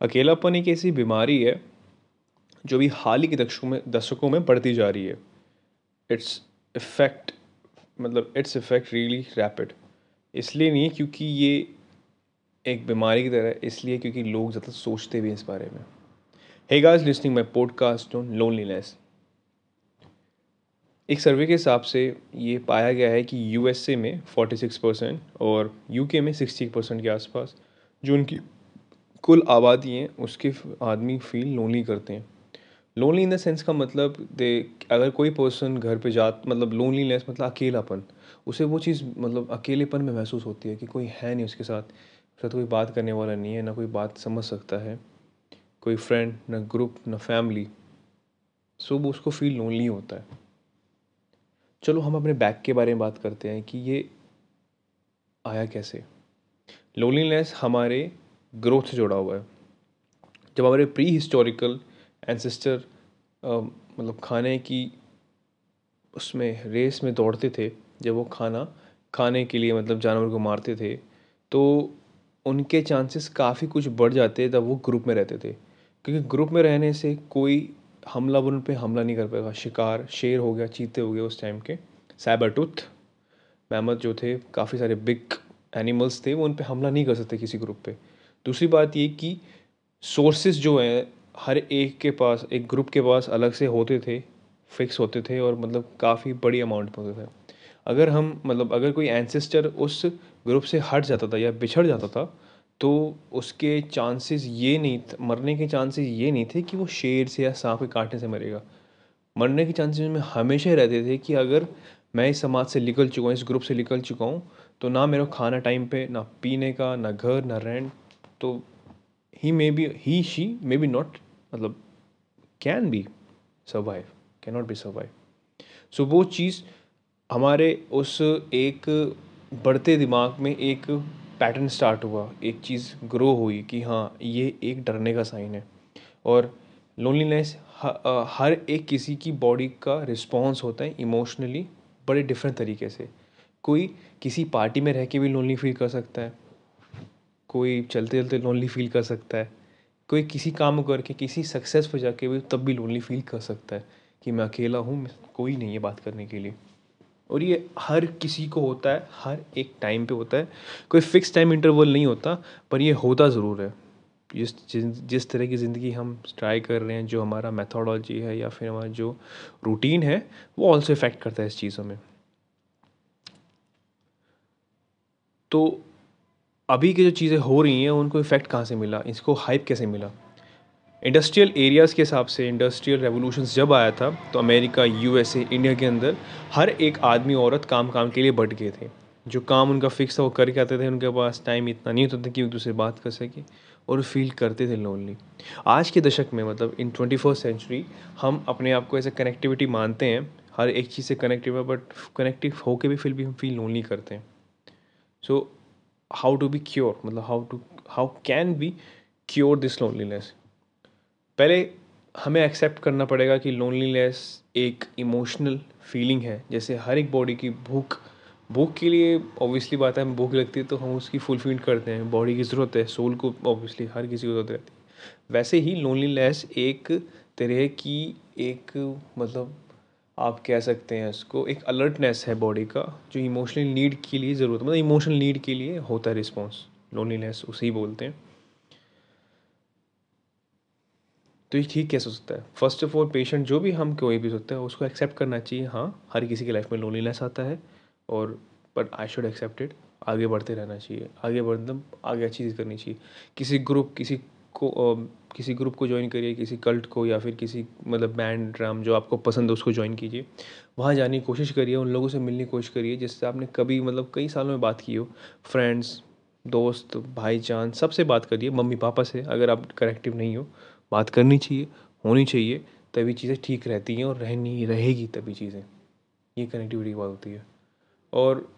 अकेलापन एक ऐसी बीमारी है, जो भी हाल ही के दशकों में दशकों में बढ़ती जा रही है। इट्स इफ़ेक्ट मतलब इट्स इफ़ेक्ट रियली रैपिड इसलिए नहीं, क्योंकि ये एक बीमारी की तरह इसलिए क्योंकि लोग ज़्यादा सोचते भी हैं इस बारे में। Hey guys listening my podcast on loneliness एक सर्वे के हिसाब से ये पाया गया है कि यूएसए में 46 परसेंट और यूके में 60 परसेंट के आसपास, जो उनकी कुल आबादी है उसके आदमी फील लोनली करते हैं। लोनली इन द सेंस का मतलब दे, अगर कोई पर्सन घर पे जा मतलब लोनलीनेस मतलब अकेलापन, उसे वो चीज़ मतलब अकेलेपन में महसूस होती है कि कोई है नहीं उसके साथ। साथ कोई बात करने वाला नहीं है, ना कोई बात समझ सकता है, कोई फ्रेंड ना ग्रुप ना फैमिली सो वो उसको फील लोनली होता है। चलो हम अपने बैक के बारे में बात करते हैं कि ये आया कैसे। लोनलीनेस हमारे ग्रोथ से जुड़ा हुआ है। जब हमारे प्री हिस्टोरिकल एंसेस्टर मतलब खाने की उसमें रेस में दौड़ते थे, जब वो खाना, खाने के लिए मतलब जानवर को मारते थे तो उनके चांसेस काफ़ी कुछ बढ़ जाते तब वो ग्रुप में रहते थे। क्योंकि ग्रुप में रहने से कोई हमला उन पर हमला नहीं कर पाएगा। शिकार, शेर हो गया, चीते हो गए उस टाइम के। साइबर टूथ मैमत जो थे, काफ़ी सारे बिग एनिमल्स थे, वो उन पर हमला नहीं कर सकते किसी ग्रुप पे। दूसरी बात ये कि सोर्सेज जो हैं, हर एक के पास, एक ग्रुप के पास अलग से होते थे फिक्स होते थे और मतलब काफ़ी बड़ी अमाउंट में होते थे। अगर हम मतलब अगर कोई एंसेस्टर उस ग्रुप से हट जाता था या बिछड़ जाता था तो उसके चांसेस ये नहीं मरने के चांसेस ये नहीं थे कि वो शेर से या सांप के काटने से मरेगा। मरने के चांसेस में हमेशा ही रहते थे कि अगर मैं इस समाज से निकल चुका हूँ, इस ग्रुप से निकल चुका हूँ तो ना मेरा खाना टाइम पे, ना पीने का, ना घर, ना रेंट तो ही may be he she may be not मतलब can be survive can not be survive so वो चीज़ हमारे उस एक बढ़ते दिमाग में एक पैटर्न स्टार्ट हुआ, एक चीज़ ग्रो हुई कि हाँ ये एक डरने का साइन है। और लोनलीनेस हर एक किसी की बॉडी का रिस्पॉन्स होता है इमोशनली बड़े डिफरेंट तरीके से। कोई किसी पार्टी में रह के भी लोनली फील कर सकता है। कोई चलते चलते लोनली फील कर सकता है। कोई किसी काम करके, किसी सक्सेस पर जाके भी तब भी लोनली फील कर सकता है कि मैं अकेला हूँ कोई नहीं है बात करने के लिए। और ये हर किसी को होता है, हर एक टाइम पे होता है। कोई फिक्स टाइम इंटरवल नहीं होता, पर ये होता ज़रूर है। जिस जिस तरह की ज़िंदगी हम ट्राई कर रहे हैं, जो हमारा मेथोडोलॉजी है या फिर हमारा जो रूटीन है, वो ऑल्सो इफ़ेक्ट करता है इस चीज़ों में। तो अभी की जो चीज़ें हो रही हैं, उनको इफ़ेक्ट कहाँ से मिला? इसको हाइप कैसे मिला? इंडस्ट्रियल एरियाज़ के हिसाब से इंडस्ट्रियल रेवोल्यूशन जब आया था तो अमेरिका यूएसए इंडिया के अंदर हर एक आदमी, औरत काम काम के लिए बट गए थे। जो काम उनका फिक्स था, वो करके आते थे उनके पास। टाइम इतना नहीं होता था कि एक दूसरे बात कर सके और फील करते थे लोनली आज के दशक में मतलब इन ट्वेंटी फ़र्स्ट सेंचुरी हम अपने आप को ऐसे कनेक्टिविटी मानते हैं। हर एक चीज़ से कनेक्टिव है बट कनेक्टिव होके भी फिर भी हम फील लोनली करते हैं। So how to be cure मतलब how to how can be cure this loneliness पहले हमें एक्सेप्ट करना पड़ेगा कि लोनलीनेस एक इमोशनल फीलिंग है। जैसे हर एक बॉडी की भूख भूख के लिए ऑब्वियसली बात है, हमें भूख लगती है तो हम उसकी फुलफिल करते हैं। बॉडी की ज़रूरत है सोल को ऑब्वियसली हर किसी को ज़रूरत रहती है। वैसे ही लोनलीनेस एक तरह की एक मतलब आप कह सकते हैं उसको एक अलर्टनेस है बॉडी का, जो इमोशनल नीड के लिए ज़रूरत मतलब इमोशनल नीड के लिए होता है रिस्पॉन्स लोनलीनेस उसे ही बोलते हैं। तो ये ठीक कैसे हो सकता है? फ़र्स्ट ऑफ़ ऑल पेशेंट जो भी हम कोई भी सकते हैं, उसको एक्सेप्ट करना चाहिए हाँ हर किसी की लाइफ में लोनलीनेस आता है, और but I should accept it आगे बढ़ते रहना चाहिए, आगे बढ़ मतलब आगे अच्छी चीज़ करनी चाहिए। किसी ग्रुप किसी को किसी ग्रुप को ज्वाइन करिए, किसी कल्ट को या फिर किसी मतलब बैंड ड्राम जो आपको पसंद है, उसको ज्वाइन कीजिए। वहाँ जाने की कोशिश करिए, उन लोगों से मिलने की कोशिश करिए, जिससे आपने कभी मतलब कई सालों में बात की हो। फ्रेंड्स दोस्त, भाईजान, सबसे बात करिए मम्मी, पापा से अगर आप करेक्टिव नहीं हो, बात करनी चाहिए, होनी चाहिए, तभी चीज़ें ठीक रहती हैं और रहनी, रहेगी तभी चीज़ें। ये कनेक्टिविटी की बात होती है। और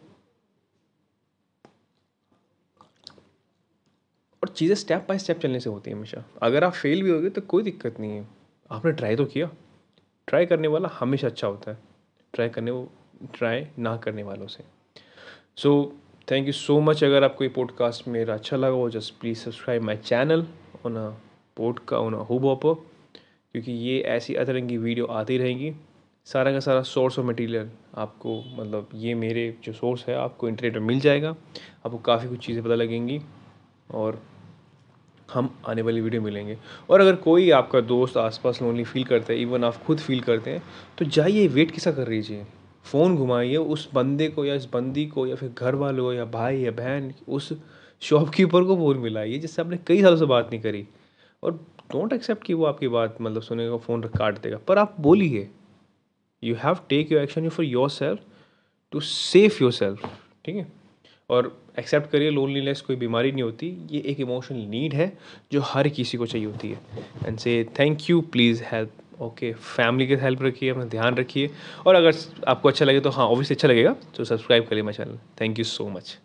चीज़ें स्टेप बाय स्टेप चलने से होती है हमेशा। अगर आप फेल भी होगे तो कोई दिक्कत नहीं है। आपने ट्राई तो किया। ट्राई करने वाला हमेशा अच्छा होता है। ट्राई करने वो ट्राई ना करने वालों से। So thank you so much अगर आपको ये पॉडकास्ट मेरा अच्छा लगा हो just please subscribe my channel on support का होना हुब ऑपर क्योंकि ये ऐसी अतरंगी वीडियो आती रहेंगी। सारा का सारा सोर्स ऑफ़ मटेरियल आपको मतलब ये मेरे जो सोर्स है, आपको इंटरनेट पर मिल जाएगा। आपको काफ़ी कुछ चीज़ें पता लगेंगी। और हम आने वाली वीडियो मिलेंगे। और अगर कोई आपका दोस्त आसपास लोनली फील करता है इवन आप खुद फील करते हैं तो जाइए वेट किसा कर रही फ़ोन घुमाइए, उस बंदे को या इस बंदी को या फिर घर वालों को या भाई या बहन, उस शॉपकीपर को फ़ोन मिलाइए, जिससे आपने कई सालों से बात नहीं करी। और डोंट एक्सेप्ट कि वो आपकी बात मतलब सुनेगा फ़ोन काट देगा। पर आप बोलिए। You have take your action you for yourself to safe yourself ठीक है? और एक्सेप्ट करिए लोनलीनेस कोई बीमारी नहीं होती। ये एक इमोशनल नीड है जो हर किसी को चाहिए होती है। And say thank you please help okay family के हेल्प रखिए, अपना ध्यान रखिए। और अगर आपको अच्छा लगे तो हाँ ऑब्वियसली अच्छा लगेगा तो सब्सक्राइब करिए मेरा channel thank you so much